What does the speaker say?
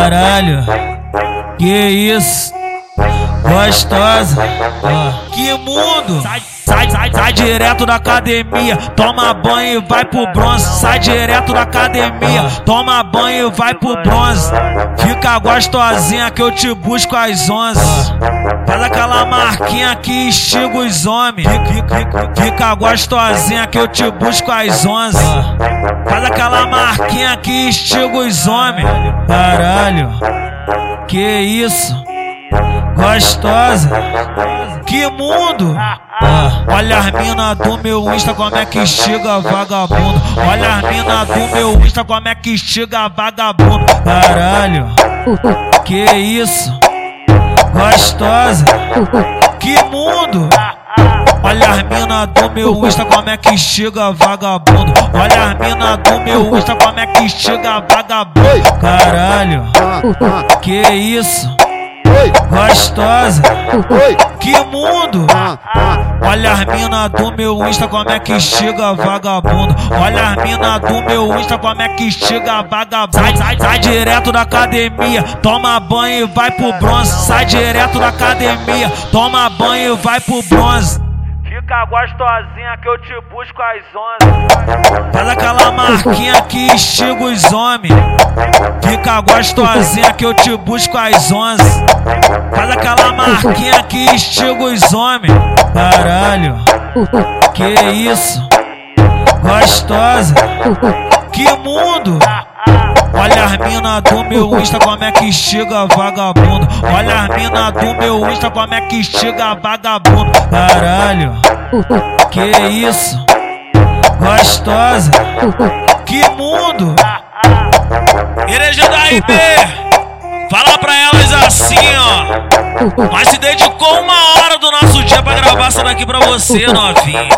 Caralho. Que isso? Gostosa, que mundo! Sai, sai, sai, sai direto da academia, toma banho e vai pro bronze. Sai direto da academia, toma banho e vai pro bronze. Fica gostosinha que eu te busco às onze. Faz aquela marquinha que instiga os homens. Fica, fica gostosinha que eu te busco às onze. Faz aquela marquinha que instiga os homens. Caralho, que isso? Gostosa, que mundo! Ah, olha as mina do meu Insta como é que chega vagabundo. Olha as mina do meu Insta como é que chega vagabundo. Caralho, que isso? Gostosa, que mundo! Olha as mina do meu Insta como é que chega vagabundo. Olha as mina do meu Insta como é que chega vagabundo. Caralho, que isso? Gostosa, que mundo! Olha as mina do meu Insta como é que chega vagabundo. Olha as mina do meu Insta como é que chega vagabundo. Sai, sai, sai direto da academia, toma banho e vai pro bronze. Sai direto da academia, toma banho e vai pro bronze. Fica gostosinha que eu te busco às onze. Faz aquela marquinha que instiga os homens. Fica gostosinha que eu te busco às onze. Faz aquela marquinha que instiga os homens. Caralho, que isso? Gostosa, que mundo! Olha as mina do meu Insta como é que chega vagabundo. Olha as mina do meu Insta como é que chega vagabundo. Caralho, que isso? Gostosa, que mundo! Igreja da IP, fala pra elas assim, ó. Mas se dedicou uma hora do nosso dia pra gravar essa daqui pra você, novinha.